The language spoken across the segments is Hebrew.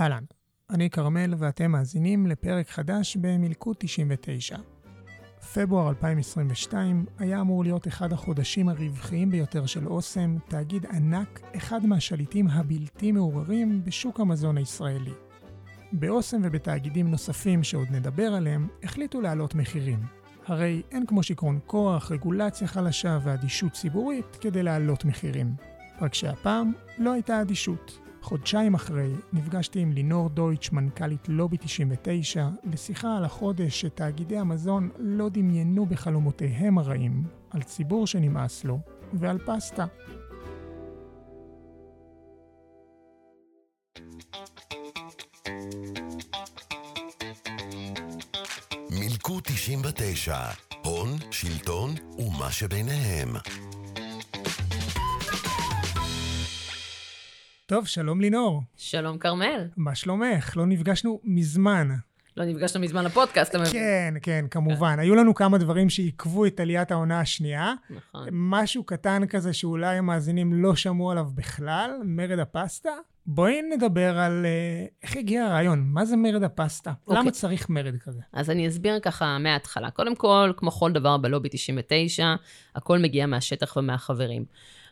אהלן, אני כרמל ואתם מאזינים לפרק חדש במלכוד 99. פברואר 2022 היה אמור להיות אחד החודשים הרווחיים ביותר של אוסם, תאגיד ענק, אחד מהשליטים הבלתי מעורערים בשוק המזון הישראלי. באוסם ובתאגידים נוספים שעוד נדבר עליהם, החליטו להעלות מחירים. הרי אין כמו שיכרון כוח, רגולציה חלשה ואדישות ציבורית כדי להעלות מחירים. רק שהפעם לא הייתה אדישות. חודשיים אחרי, נפגשתי עם לינור דויטש, מנכ"לית לובי 99, לשיחה על החודש שתאגידי המזון לא דמיינו בחלומותיהם הרעים, על ציבור שנמאס לו, ועל פסטה. מילקו 99, הון, שלטון ומה שביניהם. טוב, שלום לינור. שלום כרמל. מה שלומך? לא נפגשנו מזמן. לא נפגשנו מזמן לפודקאסט, אתה מבין? כן, כן, כמובן. היו לנו כמה דברים שעיכבו את עליית העונה השנייה. נכון. משהו קטן כזה שאולי המאזינים לא שמעו עליו בכלל, מרד הפסטה. בואי נדבר על אה, איך הגיע הרעיון, מה זה מרד הפסטה? אוקיי. למה צריך מרד כזה? אז אני אסביר ככה מההתחלה. קודם כל, כמו כל דבר בלובי 99, הכל מגיע מהשטח ומהחברים.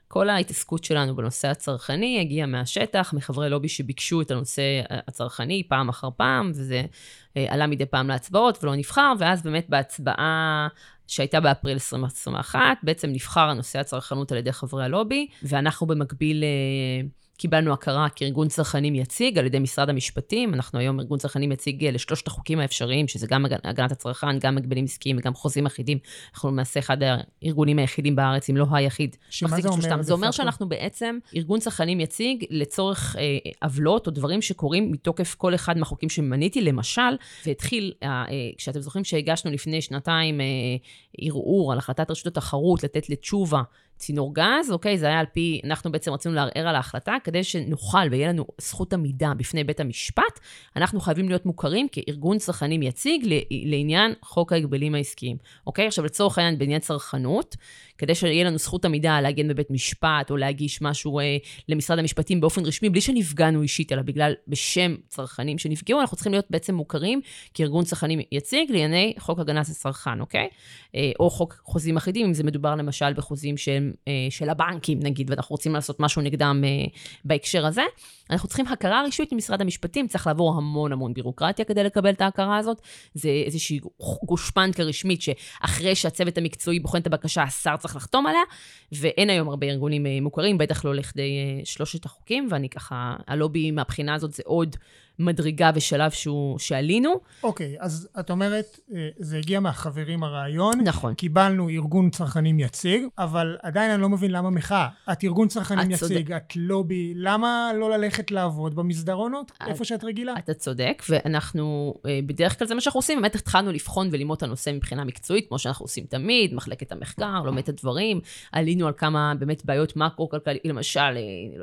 כל ההתעסקות שלנו בנושא הצרכני הגיעה מהשטח, מחברי לובי שביקשו את הנושא הצרכני פעם אחר פעם, וזה אה, עלה מדי פעם להצבעות ולא נבחר, ואז באמת בהצבעה שהייתה באפריל 2021, בעצם נבחר הנושא הצרכנות על ידי חברי הלובי, ואנחנו במקביל... קיבלנו הכרה כארגון צרכנים יציג על ידי משרד המשפטים. אנחנו היום ארגון צרכנים יציג אה, לשלושת החוקים האפשריים, שזה גם הגנת הצרכן, גם הגבלים עסקיים וגם חוזים אחידים. אנחנו למעשה אחד הארגונים היחידים בארץ, אם לא היחיד, מחזיק את שלושתם. זה אומר שאנחנו בעצם ארגון צרכנים יציג לצורך אה, עוולות או דברים שקורים מתוקף כל אחד מהחוקים שמניתי. למשל, והתחיל, אה, אה, כשאתם זוכרים שהגשנו לפני שנתיים אה, ערעור על החלטת רשות התחרות לתת לתשובה צינור גז, אוקיי? זה היה על פי, אנחנו בעצם רצינו לערער על ההחלטה, כדי שנוכל ויהיה לנו זכות עמידה בפני בית המשפט, אנחנו חייבים להיות מוכרים כארגון צרכנים יציג לעניין חוק ההגבלים העסקיים, אוקיי? עכשיו, לצורך העניין, בעניין צרכנות, כדי שיהיה לנו זכות עמידה להגן בבית משפט, או להגיש משהו אה, למשרד המשפטים באופן רשמי, בלי שנפגענו אישית, אלא בגלל, בשם צרכנים שנפגעו, אנחנו צריכים להיות בעצם מוכרים כארגון צרכנים יציג לענייני חוק הגנת הצרכן, אוקיי? אה, או חוק חוזים אחידים, אם זה מדובר למשל בחוזים של, אה, של הבנקים, נגיד, ואנחנו רוצים לעשות משהו נגדם אה, בהקשר הזה. אנחנו צריכים הכרה רשמית ממשרד המשפטים, צריך לעבור המון המון בירוקרטיה כדי לקבל את ההכרה הזאת. זה איזושהי גושפנקה רשמית שאחרי שהצוות המקצועי בוחן את הבקשה, השר צריך לחתום עליה, ואין היום הרבה ארגונים אה, מוכרים, בטח לא לכדי שלושת החוקים, ואני ככה, הלובי מהבחינה הזאת זה עוד מדרגה ושלב שהוא, שעלינו. אוקיי, אז את אומרת, אה, זה הגיע מהחברים הרעיון. נכון. קיבלנו ארגון צרכנים יציג, אבל עדיין אני לא מבין למה מחאה. את ארגון צרכנים את יציג, את לובי, למה לא ללכת לעבוד במסדרונות, את- איפה שאת רגילה? אתה צודק, ואנחנו, אה, בדרך כלל זה מה שאנחנו עושים, באמת התחלנו לבחון וללמוד את הנושא מבחינה מקצועית, כמו שאנחנו עושים תמיד, מחלקת המחקר, לומד את הדברים, עלינו על כמה באמת בעיות מקרו-כלכליות, למשל, אה,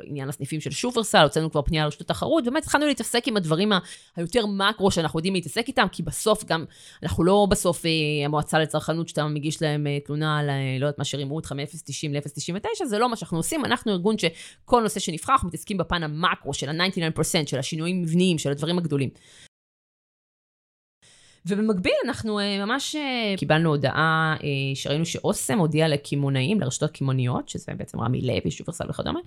עניין הסניפים של שופרסל, הוצאנו כבר פנייה לרשות התחרות, באמת התחלנו להתעסק עם הדברים היותר מקרו שאנחנו יודעים להתעסק איתם, כי בסוף גם, אנחנו לא בסוף אה, המועצה לצרכנות, שאתה מגיש להם אה, תלונה על, אה, לא יודעת מה, שרימו אותך מ-0.90 ל-0.99, זה לא מה שאנחנו עושים, אנחנו ארגון שכל נושא שנבחר, אנחנו מתעסקים בפן המקרו של ה-99%, של השינויים מבניים, של הדברים הגדולים. ובמקביל אנחנו אה, ממש אה, קיבלנו הודעה אה, שראינו שאוסם הודיעה לקמעונאים, לרשתות קמעוניות, שזה בעצם רמי לוי, שופרסל וכדומה,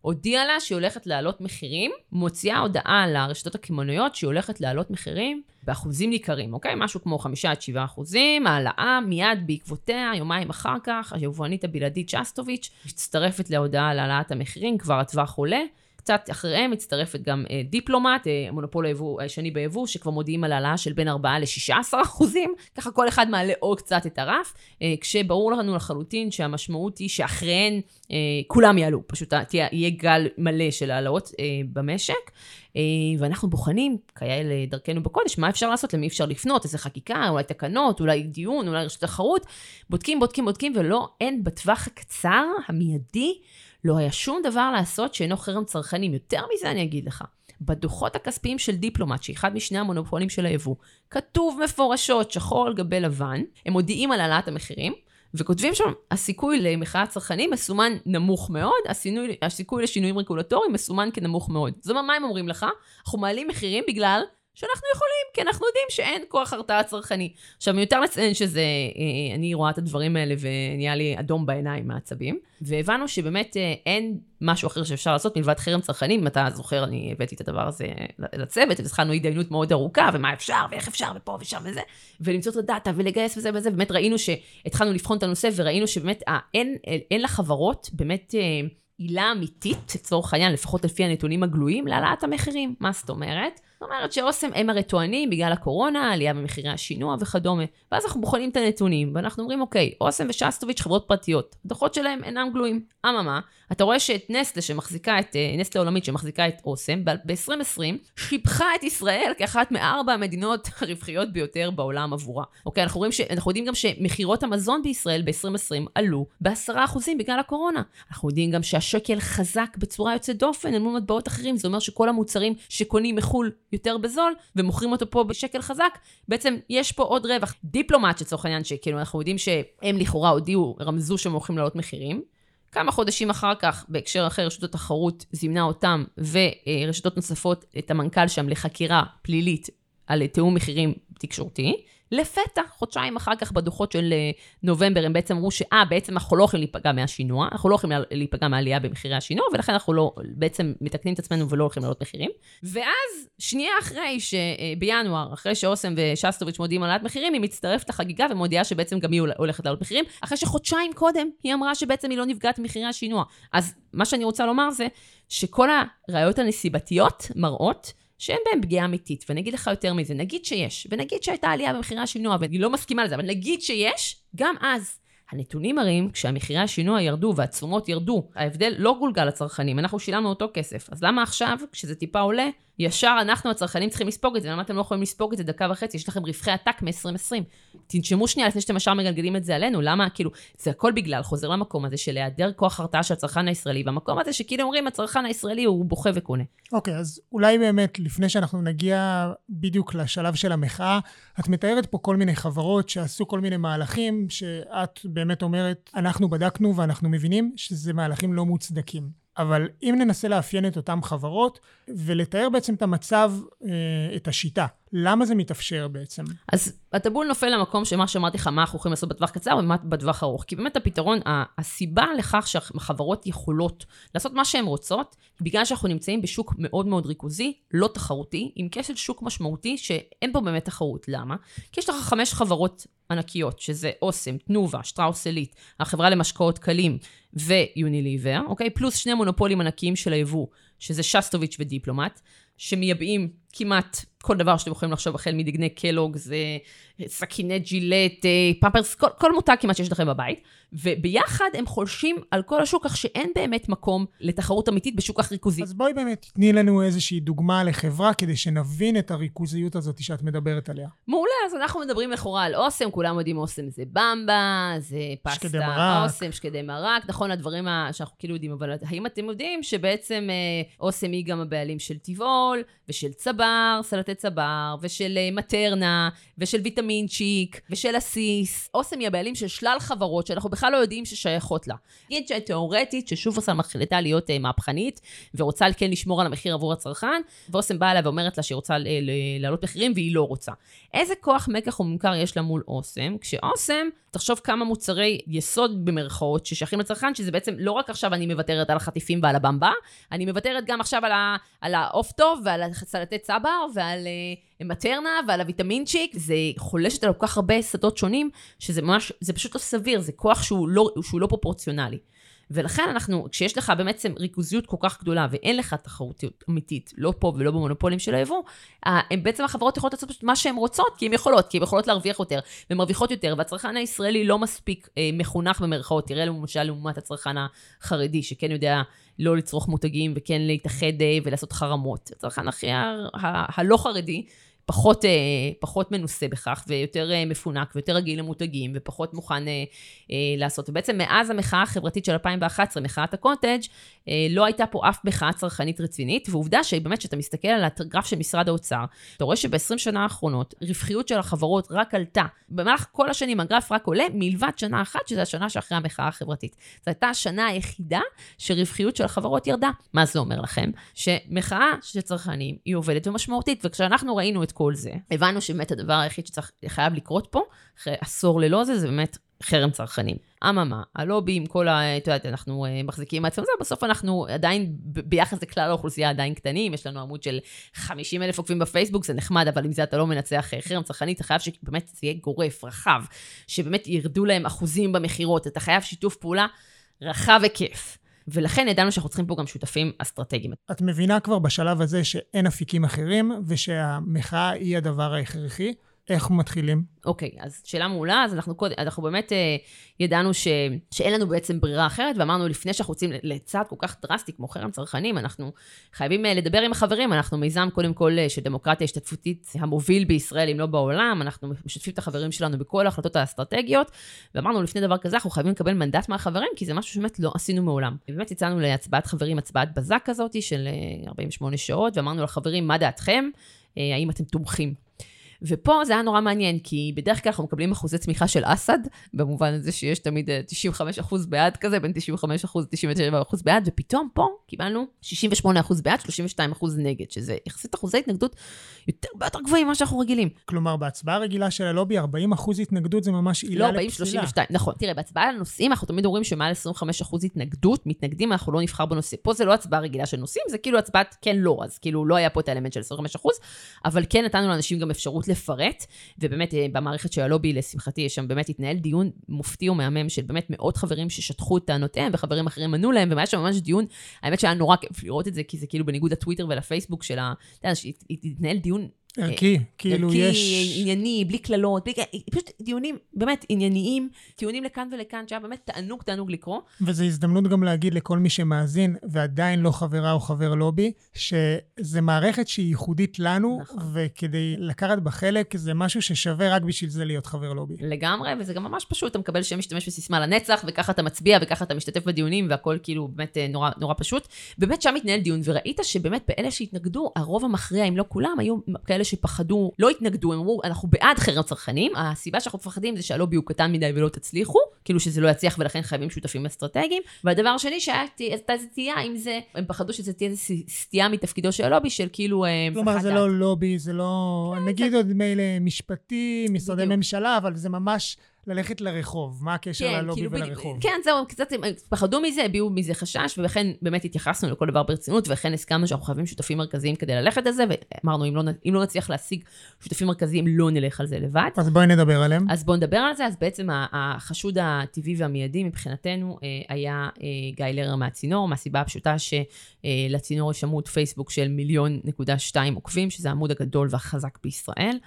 הודיעה לה שהיא הולכת להעלות מחירים, מוציאה הודעה לרשתות הקמעוניות שהיא הולכת להעלות מחירים באחוזים ניכרים, אוקיי? משהו כמו 5 עד 7 אחוזים, העלאה מיד בעקבותיה, יומיים אחר כך, היבואנית הבלעדית שסטוביץ' מצטרפת להודעה על העלאת המחירים, כבר הטווח עולה. קצת אחריהם מצטרפת גם אה, דיפלומט, אה, המונופול היבוא השני ביבוא, שכבר מודיעים על העלאה של בין 4 ל-16 אחוזים, ככה כל אחד מעלה עוד קצת את הרף, אה, כשברור לנו לחלוטין שהמשמעות היא שאחריהן אה, כולם יעלו, פשוט תהיה, יהיה גל מלא של העלאות אה, במשק. אה, ואנחנו בוחנים, כאלה דרכנו בקודש, מה אפשר לעשות, למי אפשר לפנות, איזה חקיקה, אולי תקנות, אולי דיון, אולי רשות תחרות. בודקים, בודקים, בודקים, ולא, אין בטווח הקצר, המיידי, לא היה שום דבר לעשות שאינו חרם צרכנים. יותר מזה אני אגיד לך, בדוחות הכספיים של דיפלומט, שהיא אחד משני המונופולים של היבוא, כתוב מפורשות, שחור על גבי לבן, הם מודיעים על העלאת המחירים, וכותבים שם, הסיכוי למחאת צרכנים מסומן נמוך מאוד, הסינוי, הסיכוי לשינויים רגולטוריים מסומן כנמוך מאוד. זאת אומרת, מה הם אומרים לך? אנחנו מעלים מחירים בגלל שאנחנו יכולים, כי אנחנו יודעים שאין כוח הרתעה צרכני. עכשיו, מיותר לציין שזה, אה, אני רואה את הדברים האלה ונהיה לי אדום בעיניים מעצבים, והבנו שבאמת אה, אין משהו אחר שאפשר לעשות מלבד חרם צרכנים. אם אתה זוכר, אני הבאתי את הדבר הזה לצוות, והתחלנו התדיינות מאוד ארוכה, ומה אפשר, ואיך אפשר, ופה ושם וזה, ולמצוא את הדאטה, ולגייס וזה וזה, באמת ראינו שהתחלנו לבחון את הנושא, וראינו שבאמת אה, אין, אין לחברות באמת... עילה אמיתית, לצורך העניין, לפחות לפי הנתונים הגלויים, להעלאת המחירים. מה זאת אומרת? אומרת שאוסם הם הרי טוענים בגלל הקורונה, עלייה במחירי השינוע וכדומה. ואז אנחנו בוחנים את הנתונים, ואנחנו אומרים, אוקיי, אוסם ושסטוביץ' חברות פרטיות, הדוחות שלהם אינם גלויים. אממה, אתה רואה שאת נסטלה שמחזיקה את, אה, נסטלה עולמית שמחזיקה את אוסם, ב-2020 שיבחה את ישראל כאחת מארבע המדינות הרווחיות ביותר בעולם עבורה. אוקיי, אנחנו, רואים ש... אנחנו יודעים גם שמכירות המזון בישראל ב-2020 עלו ב-10% בגלל הקורונה. אנחנו יודעים גם שהשקל חזק בצורה יוצאת דופן אל מול מטבעות אחרים, זה אומר שכל המוצרים שקונים מחו"ל יותר בזול, ומוכרים אותו פה בשקל חזק, בעצם יש פה עוד רווח. דיפלומט, לצורך העניין, שכאילו אנחנו יודעים שהם לכאורה הודיעו, רמזו שהם הולכים לעלות מחירים. כמה חודשים אחר כך, בהקשר אחר, רשות התחרות זימנה אותם ורשתות נוספות, את המנכ"ל שם לחקירה פלילית על תיאום מחירים תקשורתי. לפתע, חודשיים אחר כך בדוחות של אה, נובמבר, הם בעצם אמרו שאה, בעצם אנחנו לא יכולים להיפגע מהשינוע, אנחנו לא יכולים להיפגע מהעלייה במחירי השינוע, ולכן אנחנו לא, בעצם מתקנים את עצמנו ולא הולכים לעלות מחירים. ואז, שנייה אחרי שבינואר, אחרי שאוסם ושסטוביץ' מודיעים על העלאת מחירים, היא מצטרפת לחגיגה ומודיעה שבעצם גם היא הולכת לעלות מחירים, אחרי שחודשיים קודם היא אמרה שבעצם היא לא נפגעת ממחירי השינוע. אז מה שאני רוצה לומר זה, שכל הראיות הנסיבתיות מראות שאין בהם פגיעה אמיתית. ואני אגיד לך יותר מזה, נגיד שיש, ונגיד שהייתה עלייה במחירי השינוע, ואני לא מסכימה לזה, אבל נגיד שיש, גם אז. הנתונים מראים, כשהמחירי השינוע ירדו והתשומות ירדו, ההבדל לא גולגל לצרכנים, אנחנו שילמנו אותו כסף. אז למה עכשיו, כשזה טיפה עולה, ישר אנחנו הצרכנים צריכים לספוג את זה, למה אתם לא יכולים לספוג את זה דקה וחצי? יש לכם רווחי עתק מ-2020. תנשמו שנייה לפני שאתם ישר מגלגלים את זה עלינו, למה? כאילו, זה הכל בגלל, חוזר למקום הזה של היעדר כוח הרתעה של הצרכן הישראלי, והמקום הזה שכאילו אומרים, הצרכן הישראלי הוא בוכה וקונה. אוקיי, okay, אז אולי באמת, לפני שאנחנו נגיע בדיוק לשלב של המחאה, את מתארת פה כל מיני חברות שעשו כל מיני מהלכים, שאת באמת אומרת, אנחנו בדקנו ואנחנו מבינים שזה מהלכים לא מוצדקים. אבל אם ננסה לאפיין את אותן חברות ולתאר בעצם את המצב, אה, את השיטה, למה זה מתאפשר בעצם? אז הטבול נופל למקום שמה שאמרתי לך, מה אנחנו יכולים לעשות בטווח קצר ומה בטווח ארוך. כי באמת הפתרון, הסיבה לכך שהחברות יכולות לעשות מה שהן רוצות, בגלל שאנחנו נמצאים בשוק מאוד מאוד ריכוזי, לא תחרותי, עם כשל שוק משמעותי שאין בו באמת תחרות. למה? כי יש לך חמש חברות ענקיות, שזה אוסם, תנובה, שטראוס עילית, החברה למשקאות קלים ויוניליבר, אוקיי? פלוס שני מונופולים ענקיים של היבוא, שזה שסטוביץ' ודיפלומט, שמייבאים כמעט כל דבר שאתם יכולים לחשוב, החל מדגני קלוג, זה סכיני ג'ילט, אה, פמפרס, כל, כל מותג כמעט שיש לכם בבית, וביחד הם חולשים על כל השוק, כך שאין באמת מקום לתחרות אמיתית בשוק הכי ריכוזי. אז בואי באמת, תני לנו איזושהי דוגמה לחברה, כדי שנבין את הריכוזיות הזאת שאת מדברת עליה. מעולה, אז אנחנו מדברים לכאורה על אוסם, כולם יודעים אוסם זה במבה, זה פסטה, שקדי מרק. אוסם, שקדי מרק, נכון, הדברים שאנחנו כאילו יודעים, אבל האם אתם יודעים שבעצם אה, אוסם היא גם הבעלים של טבעול, ושל צבר, סלטי צבר, ושל אה, מטרנה, ושל ויטמינצ'יק, ושל אסיס. אוסם היא הבעלים של שלל חברות שאנחנו בכלל לא יודעים ששייכות לה. נגיד שתאורטית, ששופרסל מחליטה להיות uh, מהפכנית, ורוצה כן לשמור על המחיר עבור הצרכן, ואוסם באה אליה ואומרת לה שהיא רוצה להעלות מחירים והיא לא רוצה. איזה כוח מקח וממכר יש לה מול אוסם? כשאוסם, תחשוב כמה מוצרי יסוד במרכאות ששייכים לצרכן, שזה בעצם לא רק עכשיו אני מוותרת על החטיפים ועל הבמבה, אני מוותרת גם עכשיו על העוף טוב ועל הסלטי צבר ועל uh, מטרנה ועל הוויטמינצ'יק, זה חולשת על כל כך הרבה שדות שונים, שזה ממש, זה פשוט לא סביר, זה כוח שהוא לא, שהוא לא פרופורציונלי. ולכן אנחנו, כשיש לך בעצם ריכוזיות כל כך גדולה ואין לך תחרותיות אמיתית, לא פה ולא במונופולים של היבוא, בעצם החברות יכולות לעשות מה שהן רוצות, כי הן יכולות, כי הן יכולות להרוויח יותר, והן מרוויחות יותר, והצרכן הישראלי לא מספיק אה, מחונך במרכאות, תראה למשל לעומת הצרכן החרדי, שכן יודע לא לצרוך מותגים וכן להתאחד אה, ולעשות חרמות. הצרכן הכי הלא חרדי, פחות, אה, פחות מנוסה בכך, ויותר אה, מפונק, ויותר רגיל למותגים, ופחות מוכן אה, לעשות. ובעצם מאז המחאה החברתית של 2011, מחאת הקוטג', לא הייתה פה אף מחאה צרכנית רצינית, ועובדה שבאמת, כשאתה מסתכל על הגרף של משרד האוצר, אתה רואה שב-20 שנה האחרונות, רווחיות של החברות רק עלתה. במהלך כל השנים הגרף רק עולה, מלבד שנה אחת, שזו השנה שאחרי המחאה החברתית. זו הייתה השנה היחידה שרווחיות של החברות ירדה. מה זה אומר לכם? שמחאה של צרכנים היא עובדת ומשמעותית, וכשאנחנו ראינו את כל זה, הבנו שבאמת הדבר היחיד שחייב לקרות פה, אחרי עשור ללא זה, זה באמת חרם צרכנים. אממה, הלובי עם כל ה... את יודעת, אנחנו uh, מחזיקים מעצמם זה, בסוף אנחנו עדיין, ביחס לכלל האוכלוסייה עדיין קטנים, יש לנו עמוד של 50 אלף עוקבים בפייסבוק, זה נחמד, אבל עם זה אתה לא מנצח uh, חרם צרכני, אתה חייב שבאמת זה יהיה גורף, רחב, שבאמת ירדו להם אחוזים במכירות, אתה חייב שיתוף פעולה רחב היקף. ולכן ידענו שאנחנו צריכים פה גם שותפים אסטרטגיים. את מבינה כבר בשלב הזה שאין אפיקים אחרים, ושהמחאה היא הדבר ההכרחי. איך מתחילים? אוקיי, okay, אז שאלה מעולה, אז אנחנו קודם, אנחנו באמת אה, ידענו ש, שאין לנו בעצם ברירה אחרת, ואמרנו לפני שאנחנו יוצאים לצעד כל כך דרסטי כמו חרם צרכנים, אנחנו חייבים אה, לדבר עם החברים, אנחנו מיזם קודם כל אה, של דמוקרטיה השתתפותית המוביל בישראל, אם לא בעולם, אנחנו משתפים את החברים שלנו בכל ההחלטות האסטרטגיות, ואמרנו לפני דבר כזה, אנחנו חייבים לקבל מנדט מהחברים, כי זה משהו שבאמת לא עשינו מעולם. ובאמת יצאנו להצבעת חברים, הצבעת בזק כזאת של 48 אה, שעות, ואמרנו לחברים, מה דעתכם? אה, האם אתם תומכים? ופה זה היה נורא מעניין, כי בדרך כלל אנחנו מקבלים אחוזי צמיחה של אסד, במובן הזה שיש תמיד 95 אה, אחוז בעד כזה, בין 95 אחוז ל-97 אחוז בעד, ופתאום פה קיבלנו 68 אחוז בעד, 32 אחוז נגד, שזה יחסית אחוזי התנגדות יותר ביותר גבוהים ממה שאנחנו רגילים. כלומר, בהצבעה הרגילה של הלובי, 40 אחוז התנגדות זה ממש עילה לפסילה. לא, 40, 32, נכון. תראה, בהצבעה על הנושאים, אנחנו תמיד אומרים שמעל 25 אחוז התנגדות, מתנגדים, אנחנו לא נבחר בנושא. פה זה לא הצבעה רגילה של נושאים, זה כאילו הצבעת כן-לא, אז כאילו לא היה פה את האלמנט של 25 אחוז, אבל כן נתנו לאנשים גם אפשרות לפרט, ובאמת אה, במערכת של הלובי, לשמחתי, יש שם באמת התנהל דיון מופתי ומהמם של באמת מאות חברים ששטחו את טענותיהם, וחברים אחרים ענו להם, והיה שם ממש דיון, האמת שהיה נורא כיף לראות את זה, כי זה כאילו בניגוד לטוויטר ולפייסבוק של ה... אתה יודע, שהתנהל דיון ערכי, כאילו ערכי, יש... ערכי, ענייני, בלי קללות, בלי... פשוט דיונים באמת ענייניים, טיעונים לכאן ולכאן, שהיה באמת תענוג תענוג לקרוא. וזו הזדמנות גם להגיד לכל מי שמאזין ועדיין לא חברה או חבר לובי, שזה מערכת שהיא ייחודית לנו, נכון. וכדי לקחת בה חלק, זה משהו ששווה רק בשביל זה להיות חבר לובי. לגמרי, וזה גם ממש פשוט, אתה מקבל שם משתמש בסיסמה לנצח, וככה אתה מצביע, וככה אתה משתתף בדיונים, והכל כאילו באמת אה, נורא, נורא פשוט. באמת שם מתנהל דיון, וראית שבאמת באלה שהתנגדו, הרוב המכריע, אם לא כולם, היו כאלה שפחדו, לא התנגדו, הם אמרו, אנחנו בעד חרם צרכנים, הסיבה שאנחנו מפחדים זה שהלובי הוא קטן מדי ולא תצליחו, כאילו שזה לא יצליח ולכן חייבים שותפים אסטרטגיים. והדבר השני שהייתה איזה תהייה עם זה, הם פחדו שזה תהיה איזו סטייה מתפקידו של הלובי, של כאילו... אה, כלומר, זה לא לובי, זה לא... כן, נגיד עוד מילא משפטי, משרדי ממשלה, אבל זה ממש... ללכת לרחוב, מה הקשר כן, ללובי כאילו ולרחוב? כן, זהו, קצת הם פחדו מזה, הביעו מזה חשש, ולכן באמת התייחסנו לכל דבר ברצינות, ולכן הסכמנו שאנחנו חייבים שותפים מרכזיים כדי ללכת על זה, ואמרנו, אם לא, אם לא נצליח להשיג שותפים מרכזיים, לא נלך על זה לבד. אז בואי נדבר עליהם. אז בואו נדבר על זה, אז בעצם החשוד הטבעי והמיידי מבחינתנו אה, היה אה, גיא לרר מהצינור, מהסיבה הפשוטה שלצינור יש עמוד פייסבוק של מיליון נקודה שתיים עוקבים, שזה העמוד הגדול והחזק בישראל.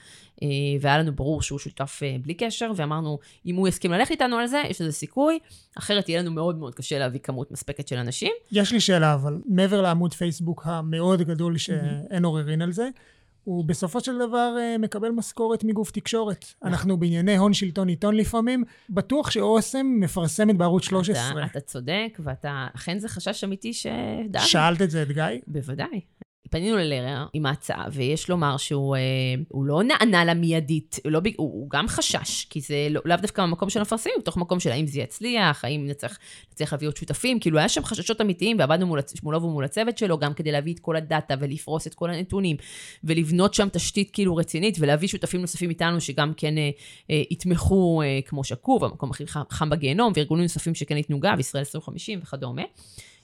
אה, והיה לנו ברור שהוא שותף אה, בלי קשר, ואמרנו, אם הוא יסכים ללכת איתנו על זה, יש לזה סיכוי, אחרת יהיה לנו מאוד מאוד קשה להביא כמות מספקת של אנשים. יש לי שאלה, אבל מעבר לעמוד פייסבוק המאוד גדול, שאין עוררין על זה, הוא בסופו של דבר אה, מקבל משכורת מגוף תקשורת. אנחנו בענייני הון שלטון עיתון לפעמים, בטוח שאוסם מפרסמת בערוץ 13. אתה, אתה צודק, ואתה, אכן זה חשש אמיתי שדאגנו. שאלת את זה את גיא? בוודאי. פנינו ללרר עם ההצעה, ויש לומר שהוא אה, לא נענה לה מיידית, הוא, לא, הוא, הוא גם חשש, כי זה לא, לאו דווקא במקום של המפרסמים, בתוך מקום של האם זה יצליח, האם נצטרך, נצטרך להביא עוד שותפים, כאילו היה שם חששות אמיתיים, ועבדנו מול, מולו ומול הצוות שלו, גם כדי להביא את כל הדאטה ולפרוס את כל הנתונים, ולבנות שם תשתית כאילו רצינית, ולהביא שותפים נוספים איתנו, שגם כן אה, אה, יתמכו, אה, כמו שקוף, המקום הכי חם בגיהנום, וארגונים נוספים שכן ייתנו גב, ישראל 2050 וכדומה.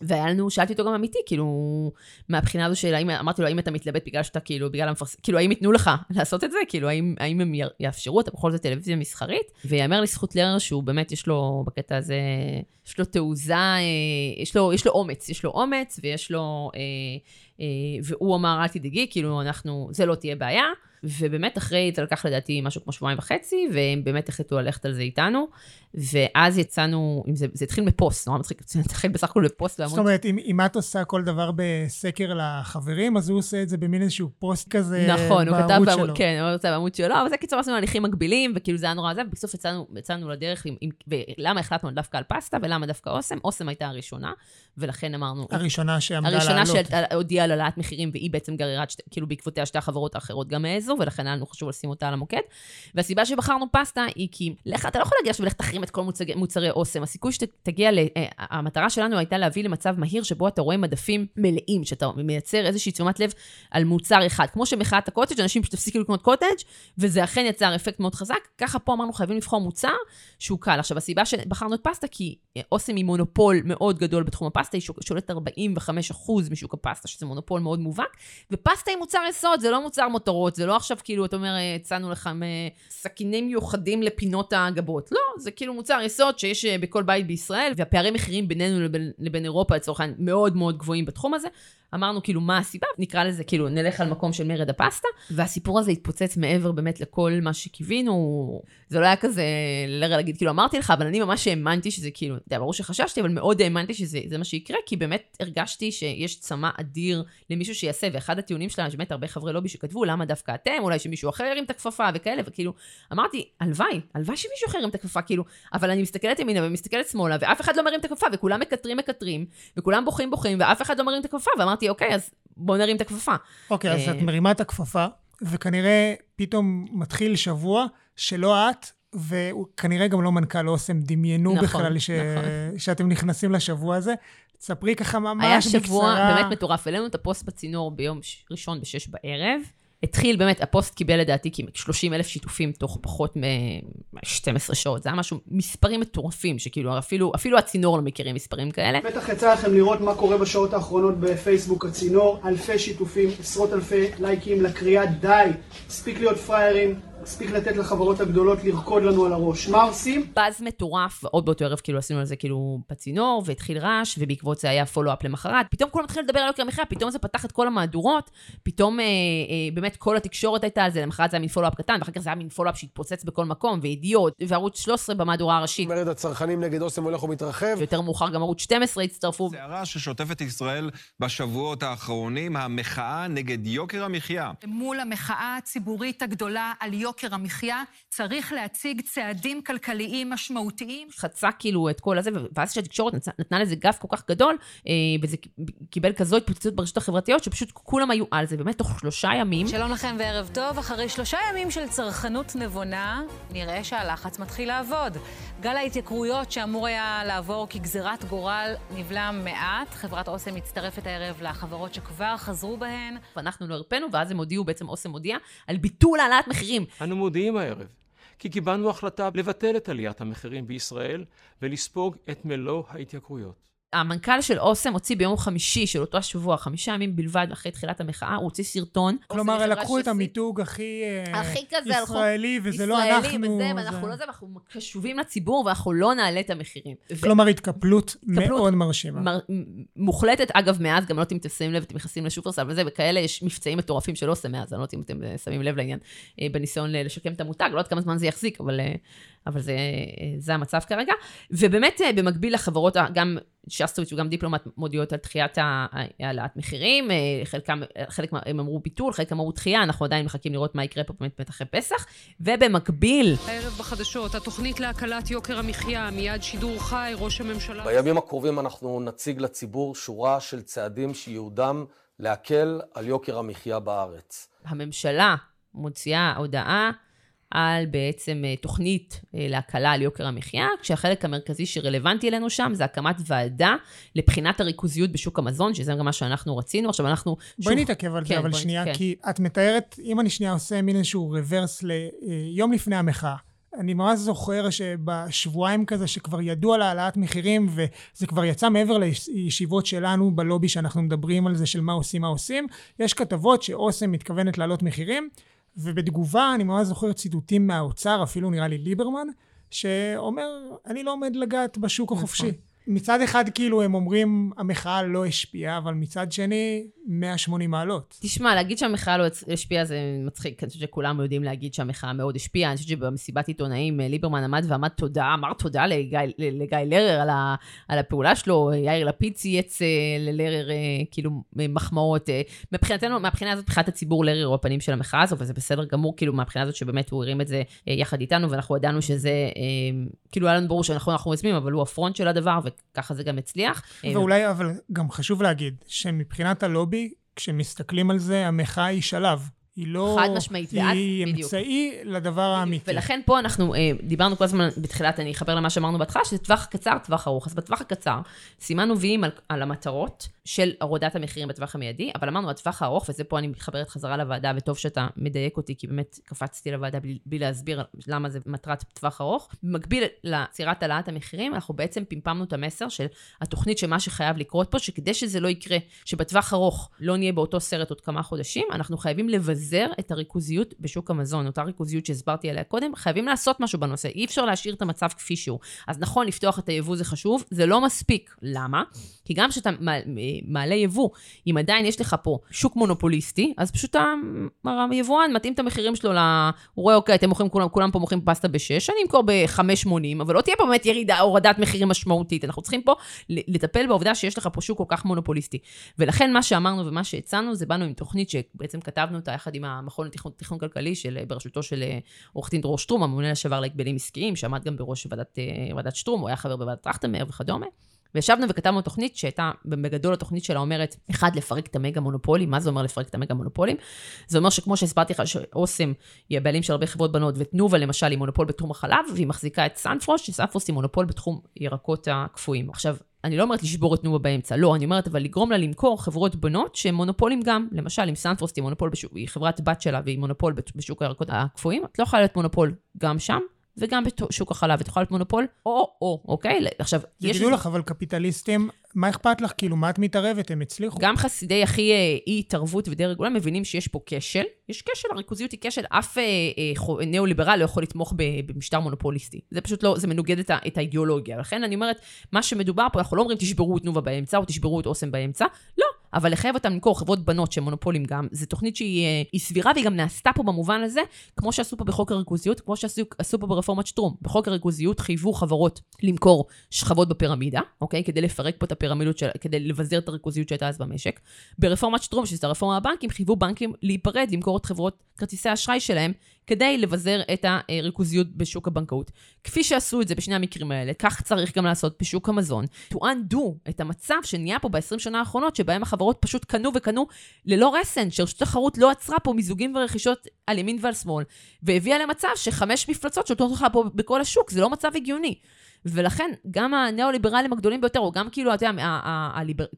והיה לנו, שאלתי אותו גם אמיתי, כאילו, מהבחינה הזו של האם, אמרתי לו, האם אתה מתלבט בגלל שאתה, כאילו, בגלל המפרסם, כאילו, האם ייתנו לך לעשות את זה? כאילו, האם, האם הם יאפשרו, אתה בכל זאת טלוויזיה מסחרית? ויאמר לזכות לרנר שהוא באמת, יש לו, בקטע הזה, יש לו תעוזה, אה, יש לו, יש לו אומץ, יש לו אומץ, ויש לו, אה, אה, והוא אמר, אל תדאגי, כאילו, אנחנו, זה לא תהיה בעיה. ובאמת אחרי, זה לקח לדעתי משהו כמו שבועיים וחצי, והם באמת החליטו ללכת על זה איתנו. ואז יצאנו, זה, זה התחיל מפוסט, נורא מצחיק, זה התחיל בסך הכל בפוסט. זאת אומרת, אם, אם את עושה כל דבר בסקר לחברים, אז הוא עושה את זה במין איזשהו פוסט כזה נכון, בערוץ הוא כתב שלו. בעמוד, כן, הוא כתב בעמוד שלו, אבל זה קיצור עשינו הליכים מקבילים, וכאילו זה היה נורא זה, ובסוף יצאנו, יצאנו לדרך עם, עם, ולמה החלטנו דווקא על פסטה, ולמה דווקא אוסם? אוסם הייתה הראשונה, ולכן אמרנו... הראשונה שעמדה הראשונה לעלות. שהודיעה על העלאת מחירים, והיא בעצם גררה, כאילו בעקבותיה שתי החברות האחרות גם העזו, ולכן היה לנו חשוב לשים אותה על המוקד. והסיבה שבחרנו פסטה היא כי, לך, אתה לא יכול להגיע עכשיו ולך תחרים את כל מוצג, מוצרי אוסם. הסיכוי שתגיע, ל, אה, המטרה שלנו הייתה להביא למצב מהיר שבו אתה רואה מדפים מלאים, שאתה מייצר איזושהי תשומת לב על מוצר אחד. כמו שמחאת הקוטג', אנשים פשוט הפסיקו לקנות קוטג', וזה אכן יצר אפקט מאוד חזק. ככה פה אמרנו, חייבים לבחור מוצר שהוא קל. עכשיו, הסיבה שבחרנו את פסטה, כי אוסם היא מונופול מאוד גדול בתחום הפסטה, היא שולטת 45% משוק הפסטה, שזה מונופול מאוד מובהק, ופסטה היא מוצר יסוד, זה לא מוצר מותרות, זה לא עכשיו כאילו, אתה אומר, אה, הצענו לך אה, סכינים מיוחדים לפינות הגבות. לא, זה כאילו מוצר יסוד שיש אה, בכל בית בישראל, והפערי מחירים בינינו לבין, לבין אירופה, לצורך העניין, מאוד מאוד גבוהים בתחום הזה. אמרנו כאילו מה הסיבה, נקרא לזה כאילו נלך על מקום של מרד הפסטה, והסיפור הזה התפוצץ מעבר באמת לכל מה שקיווינו, זה לא היה כזה להגיד כאילו אמרתי לך, אבל אני ממש האמנתי שזה כאילו, אתה יודע, ברור שחששתי, אבל מאוד האמנתי שזה זה מה שיקרה, כי באמת הרגשתי שיש צמא אדיר למישהו שיעשה, ואחד הטיעונים שלנו, שבאמת הרבה חברי לובי שכתבו, למה דווקא אתם, אולי שמישהו אחר ירים את הכפפה וכאלה, וכאילו, אמרתי, הלוואי, הלוואי שמישהו אחר ירים את הכפפה, כאילו, אבל אני מסתכלת ימינה ומסתכלת שמאלה, ואף אחד לא מרים את הכפפה, וכולם מקטרים מקטרים, וכולם בוכים בוכים, ואף אחד לא מרים את הכפפה, ואמרתי, אוקיי, אז בואו נרים את הכפפה. אוקיי, אז אה, את מרימה את הכפפה, וכנראה פתאום מתחיל שבוע שלא את, וכנראה גם לא מנכ"ל אוסם דמיינו נכון, בכלל ש... נכון. שאתם נכנסים לשבוע הזה. תספרי ככה ממש היה בקצרה. שבוע באמת מטורף. העלינו את הפוסט בצינור ביום ראשון בשש בערב. התחיל באמת, הפוסט קיבל לדעתי כ-30 אלף שיתופים תוך פחות מ-12 שעות. זה היה משהו, מספרים מטורפים, שכאילו אפילו, אפילו הצינור לא מכירים מספרים כאלה. בטח יצא לכם לראות מה קורה בשעות האחרונות בפייסבוק הצינור, אלפי שיתופים, עשרות אלפי לייקים לקריאה די, מספיק להיות פראיירים, מספיק לתת לחברות הגדולות לרקוד לנו על הראש. מה עושים? באז מטורף, עוד באותו ערב כאילו עשינו על זה כאילו בצינור, והתחיל רעש, ובעקבות זה היה פולו-אפ למחרת. פתאום כולם התחילו לדבר על יוקר המחיה, פתאום זה פתח את כל המהדורות, פתאום אה, אה, באמת כל התקשורת הייתה על זה, למחרת זה היה מין פולו-אפ קטן, ואחר כך זה היה מין פולו-אפ שהתפוצץ בכל מקום, וידיעות, וערוץ 13 במהדורה הראשית, מרד הצרכנים נגד אוסם הולך ומתרחב. ויותר מאוחר גם ערוץ 12 הצטרפו. סערה ששוטפת את ישראל בשבועות האחרונים, המחאה נגד יוקר המחיה. מול המחאה הציבורית הגדולה על יוקר המחיה, צריך להציג צעדים כלכליים משמעותיים. חצה כאילו את כל הזה, ואז כשהתקשורת נתנה, לזה גף כל כך גדול, אה, וזה קיבל כזו התפוצצות ברשתות החברתיות, שפשוט כולם היו על זה, באמת תוך שלושה ימים. שלום לכם וערב טוב. אחרי שלושה ימים של צרכנות נבונה, נראה שהלחץ מתחיל לעבוד. גל ההתייקרויות שאמור היה לעבור כגזירת גורל נבלם מעט. חברת אוסם מצטרפת הערב לחברות שכבר חזרו בהן. ואנחנו לא הרפאנו, ואז הם הודיעו, בעצם אוסם הודיע, על ביטול העלאת מחירים. אנו מודיעים הערב כי קיבלנו החלטה לבטל את עליית המחירים בישראל ולספוג את מלוא ההתייקרויות. המנכ"ל של אוסם הוציא ביום חמישי של אותו השבוע, חמישה ימים בלבד אחרי תחילת המחאה, הוא הוציא סרטון. כלומר, לקחו את המיתוג הכי אה, ישראלי, וזה לא אנחנו. ישראלי וזה, ואנחנו לא זה, ואנחנו קשובים לציבור, ואנחנו לא נעלה את המחירים. כלומר, התקפלות מאוד מרשימה. מר- מוחלטת, אגב, מאז, גם לא יודעת אם אתם שמים לב, אתם נכנסים לשופרסל וזה, וכאלה, יש מבצעים מטורפים של אוסם מאז, אני לא יודעת אם אתם אה, שמים לב לעניין, אה, בניסיון לשקם את המותג, לא יודעת כמה זמן זה יחזיק, אבל, אבל זה, זה המצב כרגע. ובאמת, במקביל לחברות, גם שסטוביץ' וגם דיפלומט מודיעות על דחיית העלאת מחירים, אה, חלקם, חלק הם אמרו ביטול, חלק אמרו דחייה, אנחנו עדיין מחכים לראות מה יקרה פה באמת בטח אחרי פסח, ובמקביל, הערב בחדשות, התוכנית להקלת יוקר המחיה, מיד שידור חי, ראש הממשלה... בימים הקרובים אנחנו נציג לציבור שורה של צעדים שייעודם להקל על יוקר המחיה בארץ. הממשלה מוציאה הודעה על בעצם אה, תוכנית אה, להקלה על יוקר המחיה, כשהחלק המרכזי שרלוונטי אלינו שם זה הקמת ועדה לבחינת הריכוזיות בשוק המזון, שזה גם מה שאנחנו רצינו. עכשיו אנחנו... בואי שוב- נתעכב על זה, כן, אבל בואי- שנייה, כן. כי את מתארת, אם אני שנייה עושה מין איזשהו רוורס ליום לפני המחאה. אני ממש זוכר שבשבועיים כזה שכבר ידעו על העלאת מחירים וזה כבר יצא מעבר לישיבות שלנו בלובי שאנחנו מדברים על זה של מה עושים מה עושים, יש כתבות שאוסם מתכוונת להעלות מחירים ובתגובה אני ממש זוכר ציטוטים מהאוצר, אפילו נראה לי ליברמן, שאומר אני לא עומד לגעת בשוק נכון. החופשי. מצד אחד כאילו הם אומרים המחאה לא השפיעה, אבל מצד שני 180 מעלות. תשמע, להגיד שהמחאה לא השפיעה זה מצחיק, אני חושבת שכולם יודעים להגיד שהמחאה מאוד השפיעה. אני חושבת שבמסיבת עיתונאים אה, ליברמן עמד ועמד תודה, אמר תודה לגיא, לגיא לרר על, ה, על הפעולה שלו, יאיר לפיד צייץ אה, ללרר כאילו מחמאות. מבחינתנו, מהבחינה הזאת, מבחינת הציבור, לרר הוא הפנים של המחאה הזו, וזה בסדר גמור, כאילו מהבחינה הזאת שבאמת הוא הרים את זה יחד איתנו, ואנחנו ידענו שזה, כאילו היה לנו ברור שאנחנו אנחנו יוזמים, אבל הוא הפרונט של הדבר, וככה זה גם הצליח. ואולי, אבל גם חשוב להגיד, שמבחינת הלובי, כשמסתכלים על זה, המחאה היא שלב. היא לא... חד משמעית, ואז, היא אמצעי לדבר האמיתי. ולכן פה אנחנו אה, דיברנו כל הזמן בתחילת, אני אחבר למה שאמרנו בהתחלה, שזה טווח קצר, טווח ארוך. אז בטווח הקצר, סימנו ויים על, על המטרות של הורדת המחירים בטווח המיידי, אבל אמרנו, הטווח הארוך, וזה פה אני מתחברת חזרה לוועדה, וטוב שאתה מדייק אותי, כי באמת קפצתי לוועדה בלי, בלי להסביר למה זה מטרת טווח ארוך. במקביל לעצירת העלאת המחירים, אנחנו בעצם פמפמנו את המסר של התוכנית שמה שחייב לקרות פה, שכדי שזה לא יקרה, שבטווח ארוך לא נהיה באותו סרט עוד כמה חודשים, אנחנו חייבים לבזר את הריכוזיות בשוק המזון, אותה ריכוזיות שהסברתי עליה קודם, חייבים לעשות משהו בנושא, אי אפשר להשאיר את המצב כפי שהוא. אז נכון, לפתוח את היבוא זה חשוב, זה לא מספיק. למה? כי גם כשאתה מעלה יבוא, אם עדיין יש לך פה שוק מונופוליסטי, אז פשוט היבואן מתאים את המחירים שלו ל... הוא רואה, אוקיי, אתם מוכרים, כולם, כולם פה מוכרים פסטה ב-6, אני אמכור ב-5.80, אבל לא תהיה פה באמת ירידה, הורדת מחירים משמעותית. אנחנו צריכים פה לטפל בעובדה שיש לך פה שוק כל כך מונופוליסטי. ולכן מה שאמרנו ומה שהצענו, זה באנו עם תוכנית שבעצם כתבנו אותה יחד עם המכון לתכנון כלכלי, של, בראשותו של אה, עורך דין דרור שטרום, הממונה לשעבר להגבלים עסקיים, שעמד גם בראש ועדת, אה, ועדת שטרום, הוא היה חבר בוועדת טרכטנברג וכדומה. וישבנו וכתבנו תוכנית שהייתה, בגדול התוכנית שלה אומרת, אחד, לפרק את המגה מונופולים. מה זה אומר לפרק את המגה מונופולים? זה אומר שכמו שהסברתי לך, שאוסם היא הבעלים של הרבה חברות בנות, ותנובה למשל היא מונופול בתחום החלב, והיא מחזיקה את סנפרוסט, שסנפרוסט היא מונופול בתחום ירקות הקפואים. עכשיו, אני לא אומרת לשבור את תנובה באמצע, לא, אני אומרת אבל לגרום לה למכור חברות בנות שהן מונופולים גם. למשל, אם סנפרוסט היא מונופול, בשוק, היא חברת בת שלה והיא מונופול בשוק הירקות הקפואים, את לא יכולה להיות מונופול גם שם, וגם בשוק החלב, ותוכל להיות מונופול, או-או, אוקיי? עכשיו, יש... תגידו לך, אבל קפיטליסטים, מה אכפת לך? כאילו, מה את מתערבת? הם הצליחו. גם חסידי הכי אה, אי-התערבות ודי-רגולה מבינים שיש פה כשל. יש כשל, הריכוזיות היא כשל. אף אה, אה, ניאו-ליברל לא יכול לתמוך במשטר מונופוליסטי. זה פשוט לא, זה מנוגד את, את האידיאולוגיה. לכן אני אומרת, מה שמדובר פה, אנחנו לא אומרים תשברו את תנובה באמצע, או תשברו את אוסם באמצע. לא, אבל לחייב אותם למכור חברות בנות שהן מונופולים גם, זו תוכנית שהיא אה, סבירה והיא גם נעשתה פה במובן הזה, כמו שעשו פה בחוק הריכוזיות, כמו שעשו פה ברפורמת שטרום. בחוק הריכוזיות חייבו חברות למכור שכבות בפירמידה, אוקיי? כדי לפרק פה את הפירמידות, של, כדי לבזר את הריכוזיות שהייתה אז במשק. ברפורמת שטרום, שזו הרפורמה הבנקים, חייבו בנקים להיפרד, למכור את חברות כרטיסי האשראי שלהם, כדי לבזר את הריכוזיות בשוק הבנקאות. כפי שעשו את זה בשני המקרים האלה, כך צריך גם לעשות בשוק המזון. to undo את המצב שנהיה פה ב-20 שנה האחרונות, שבהם החברות פשוט קנו וקנו ללא רסן, שרשות התחרות לא עצרה פה מיזוגים ורכישות על ימין ועל שמאל, והביאה למצב שחמש מפלצות שולטות לך פה בכל השוק, זה לא מצב הגיוני. ולכן, גם הניאו-ליברלים הגדולים ביותר, או גם כאילו, אתה יודע,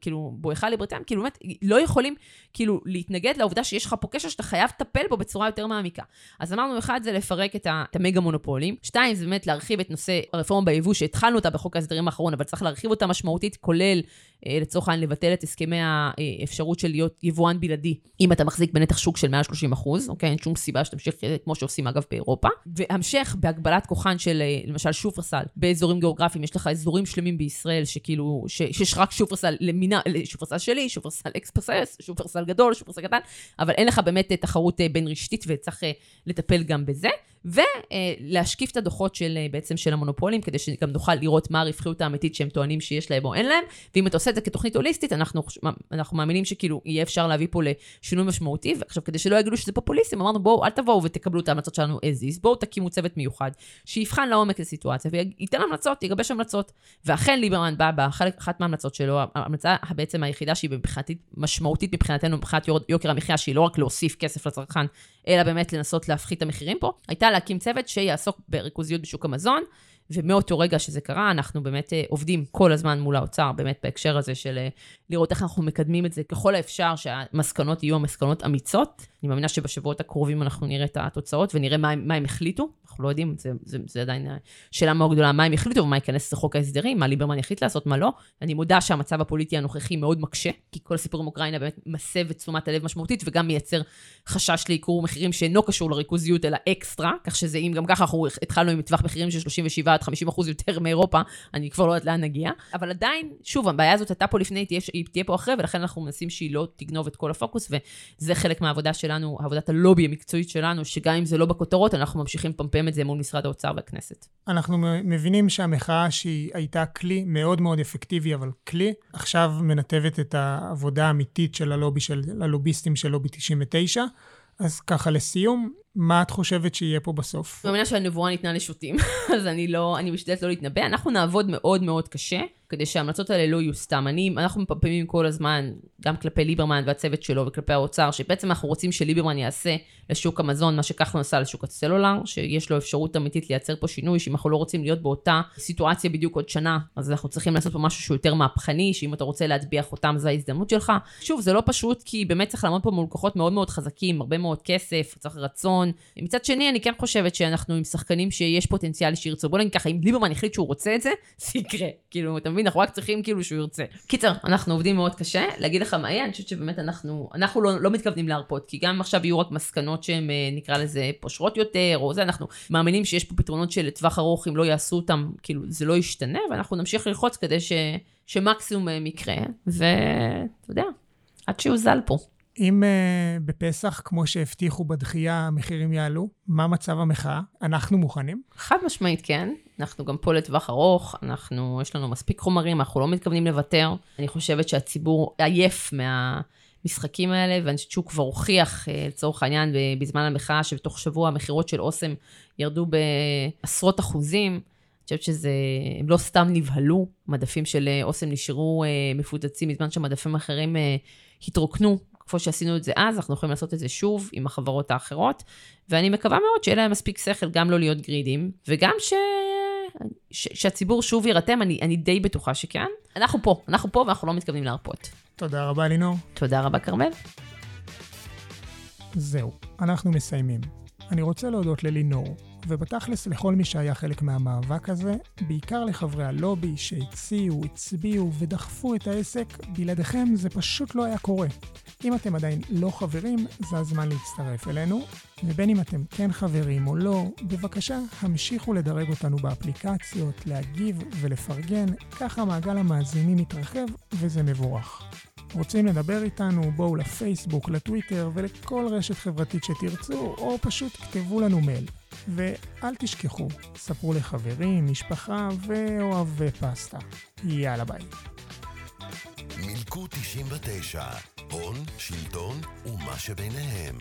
כאילו, בואכה הליברטיים, כאילו באמת, לא יכולים כאילו להתנגד לעובדה שיש לך פה קשר שאתה חייב לטפל בו בצורה יותר מעמיקה. אז אמרנו, אחד זה לפרק את, המגה מונופולים, שתיים זה באמת להרחיב את נושא הרפורמה ביבוא, שהתחלנו אותה בחוק ההסדרים האחרון, אבל צריך להרחיב אותה משמעותית, כולל לצורך העניין לבטל את הסכמי האפשרות של להיות יבואן בלעדי, אם אתה מחזיק בנתח שוק של 130 אחוז, אוקיי? אין שום סיבה שתמשיך כמו שעושים אגב באירופה. והמשך בהגבלת כוחן של אה, למשל שופרסל באזורים גיאוגרפיים, יש לך אזורים שלמים בישראל שכאילו, שיש רק שופרסל למינה, שופרסל שלי, שופרסל אקספרסס, שופרסל גדול, שופרסל קטן, אבל אין לך באמת תחרות אה, בין רשתית וצריך לטפל גם בזה. ולהשקיף את הדוחות של בעצם של המונופולים, כדי שגם נוכל לראות מה הרווחיות האמיתית שהם טוענים שיש להם או אין להם, ואם אתה עושה את זה כתוכנית הוליסטית, אנחנו, אנחנו מאמינים שכאילו יהיה אפשר להביא פה לשינוי משמעותי, ועכשיו כדי שלא יגידו שזה פופוליסטים, אמרנו בואו אל תבואו ותקבלו את ההמלצות שלנו as is, בואו תקימו צוות מיוחד, שיבחן לעומק את הסיטואציה וייתן המלצות, יגבש המלצות. ואכן ליברמן בא באחת מההמלצות שלו, ההמלצה בעצם היחידה שהיא מבחינתית משמעותית מבחינתנו, מבחינת יוקר המחיה, שהיא לא רק להוסיף כסף לצרכן, אלא באמת לנסות להפחית את המחירים פה, הייתה להקים צוות שיעסוק בריכוזיות בשוק המזון, ומאותו רגע שזה קרה, אנחנו באמת אה, עובדים כל הזמן מול האוצר, באמת בהקשר הזה של אה, לראות איך אנחנו מקדמים את זה ככל האפשר, שהמסקנות יהיו המסקנות אמיצות. אני מאמינה שבשבועות הקרובים אנחנו נראה את התוצאות ונראה מה, מה הם החליטו. אנחנו לא יודעים, זה, זה, זה עדיין שאלה מאוד גדולה, מה הם החליטו ומה ייכנס לחוק ההסדרים, מה ליברמן יחליט לעשות, מה לא. אני מודה שהמצב הפוליטי הנוכחי מאוד מקשה, כי כל הסיפור עם אוקראינה באמת מסב את תשומת הלב משמעותית, וגם מייצר חשש לעיקור מחירים שאינו קשור לריכוזיות, אלא אקסטרה, כך שזה אם גם ככה אנחנו התחלנו עם טווח מחירים של 37 יודעת, 50% יותר מאירופה, אני כבר לא יודעת לאן נגיע. אבל עדיין, שוב, הבעיה הזאת הייתה פה לפני, תהיה, היא תהיה פה אחרי, ולכן אנחנו מנסים שהיא לא תגנוב את כל הפוקוס, וזה חלק מהעבודה שלנו, עבודת הלובי המקצועית שלנו, שגם אם זה לא בכותרות, אנחנו ממשיכים לפמפם את זה מול משרד האוצר והכנסת. אנחנו מבינים שהמחאה שהיא הייתה כלי מאוד מאוד אפקטיבי, אבל כלי, עכשיו מנתבת את העבודה האמיתית של הלובי, של הלוביסטים של לובי 99. אז ככה לסיום, מה את חושבת שיהיה פה בסוף? אני מאמינה שהנבואה ניתנה לשוטים, אז אני לא, אני משתדלת לא להתנבא. אנחנו נעבוד מאוד מאוד קשה, כדי שההמלצות האלה לא יהיו סתם. אני, אנחנו מפמפמים כל הזמן, גם כלפי ליברמן והצוות שלו וכלפי האוצר, שבעצם אנחנו רוצים שליברמן יעשה לשוק המזון מה שכחלון עשה לשוק הסלולר, שיש לו אפשרות אמיתית לייצר פה שינוי, שאם אנחנו לא רוצים להיות באותה סיטואציה בדיוק עוד שנה, אז אנחנו צריכים לעשות פה משהו שהוא יותר מהפכני, שאם אתה רוצה להטביע חותם זו ההזדמנות שלך. שוב, זה לא פשוט, כי באמת צריך לעמוד פה מול כוחות מאוד מאוד חזקים, הרבה מאוד כסף, צריך רצון. מצד שני, אני כן חושבת שאנחנו עם שחקנים שיש פוטנציאל שירצו. בוא נגיד ככה, אם ליברמן החליט שהוא רוצה את זה, זה יקרה. כאילו, אתה מבין? אנחנו רק צריכים כאילו שהוא ירצה. קיצר, אנחנו עובדים מאוד קשה. להגיד לך מה יהיה, אני חושבת שבאמת אנחנו, אנחנו לא, לא מתכוונים להרפות, כי גם עכשיו יהיו רק מסקנות שהן, אה, נקרא לזה, פושרות יותר, או זה, אנחנו מאמינים שיש פה פתרונות של טווח ארוך, אם לא יעשו אותם, כאילו, זה לא ישתנה, ואנחנו נמשיך ללחוץ כדי ש, שמקסימום יקרה, ואתה יודע, עד שיוזל פה. אם uh, בפסח, כמו שהבטיחו בדחייה, המחירים יעלו, מה מצב המחאה? אנחנו מוכנים? חד משמעית כן. אנחנו גם פה לטווח ארוך, אנחנו, יש לנו מספיק חומרים, אנחנו לא מתכוונים לוותר. אני חושבת שהציבור עייף מהמשחקים האלה, ואני חושבת שהוא כבר הוכיח, אה, לצורך העניין, בזמן המחאה, שבתוך שבוע המכירות של אוסם ירדו בעשרות אחוזים. אני חושבת שזה, הם לא סתם נבהלו, מדפים של אה, אוסם נשארו מפוצצים, בזמן שמדפים אחרים התרוקנו כמו שעשינו את זה אז, אנחנו יכולים לעשות את זה שוב עם החברות האחרות, ואני מקווה מאוד שיהיה להם מספיק שכל גם לא להיות גרידים, וגם ש... ש... שהציבור שוב יירתם, אני, אני די בטוחה שכן. אנחנו פה, אנחנו פה ואנחנו לא מתכוונים להרפות. תודה רבה, לינור. תודה רבה, כרמל. זהו, אנחנו מסיימים. אני רוצה להודות ללינור, ובתכלס לכל מי שהיה חלק מהמאבק הזה, בעיקר לחברי הלובי שהציעו, הצביעו ודחפו את העסק, בלעדיכם זה פשוט לא היה קורה. אם אתם עדיין לא חברים, זה הזמן להצטרף אלינו, ובין אם אתם כן חברים או לא, בבקשה המשיכו לדרג אותנו באפליקציות, להגיב ולפרגן, ככה מעגל המאזינים מתרחב וזה מבורך. רוצים לדבר איתנו, בואו לפייסבוק, לטוויטר ולכל רשת חברתית שתרצו, או פשוט כתבו לנו מייל. ואל תשכחו, ספרו לחברים, משפחה ואוהבי פסטה. יאללה ביי. מילקו 99, הון, שלטון ומה שביניהם.